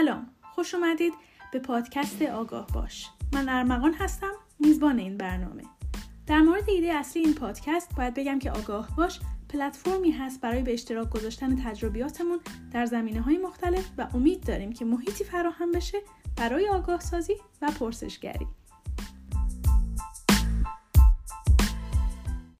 سلام. خوش اومدید به پادکست آگاه باش. من ارمغان هستم میزبان این برنامه. در مورد ایده اصلی این پادکست باید بگم که آگاه باش پلتفرمی هست برای به اشتراک گذاشتن تجربیاتمون در زمینه های مختلف و امید داریم که محیطی فراهم بشه برای آگاه سازی و پرسشگری.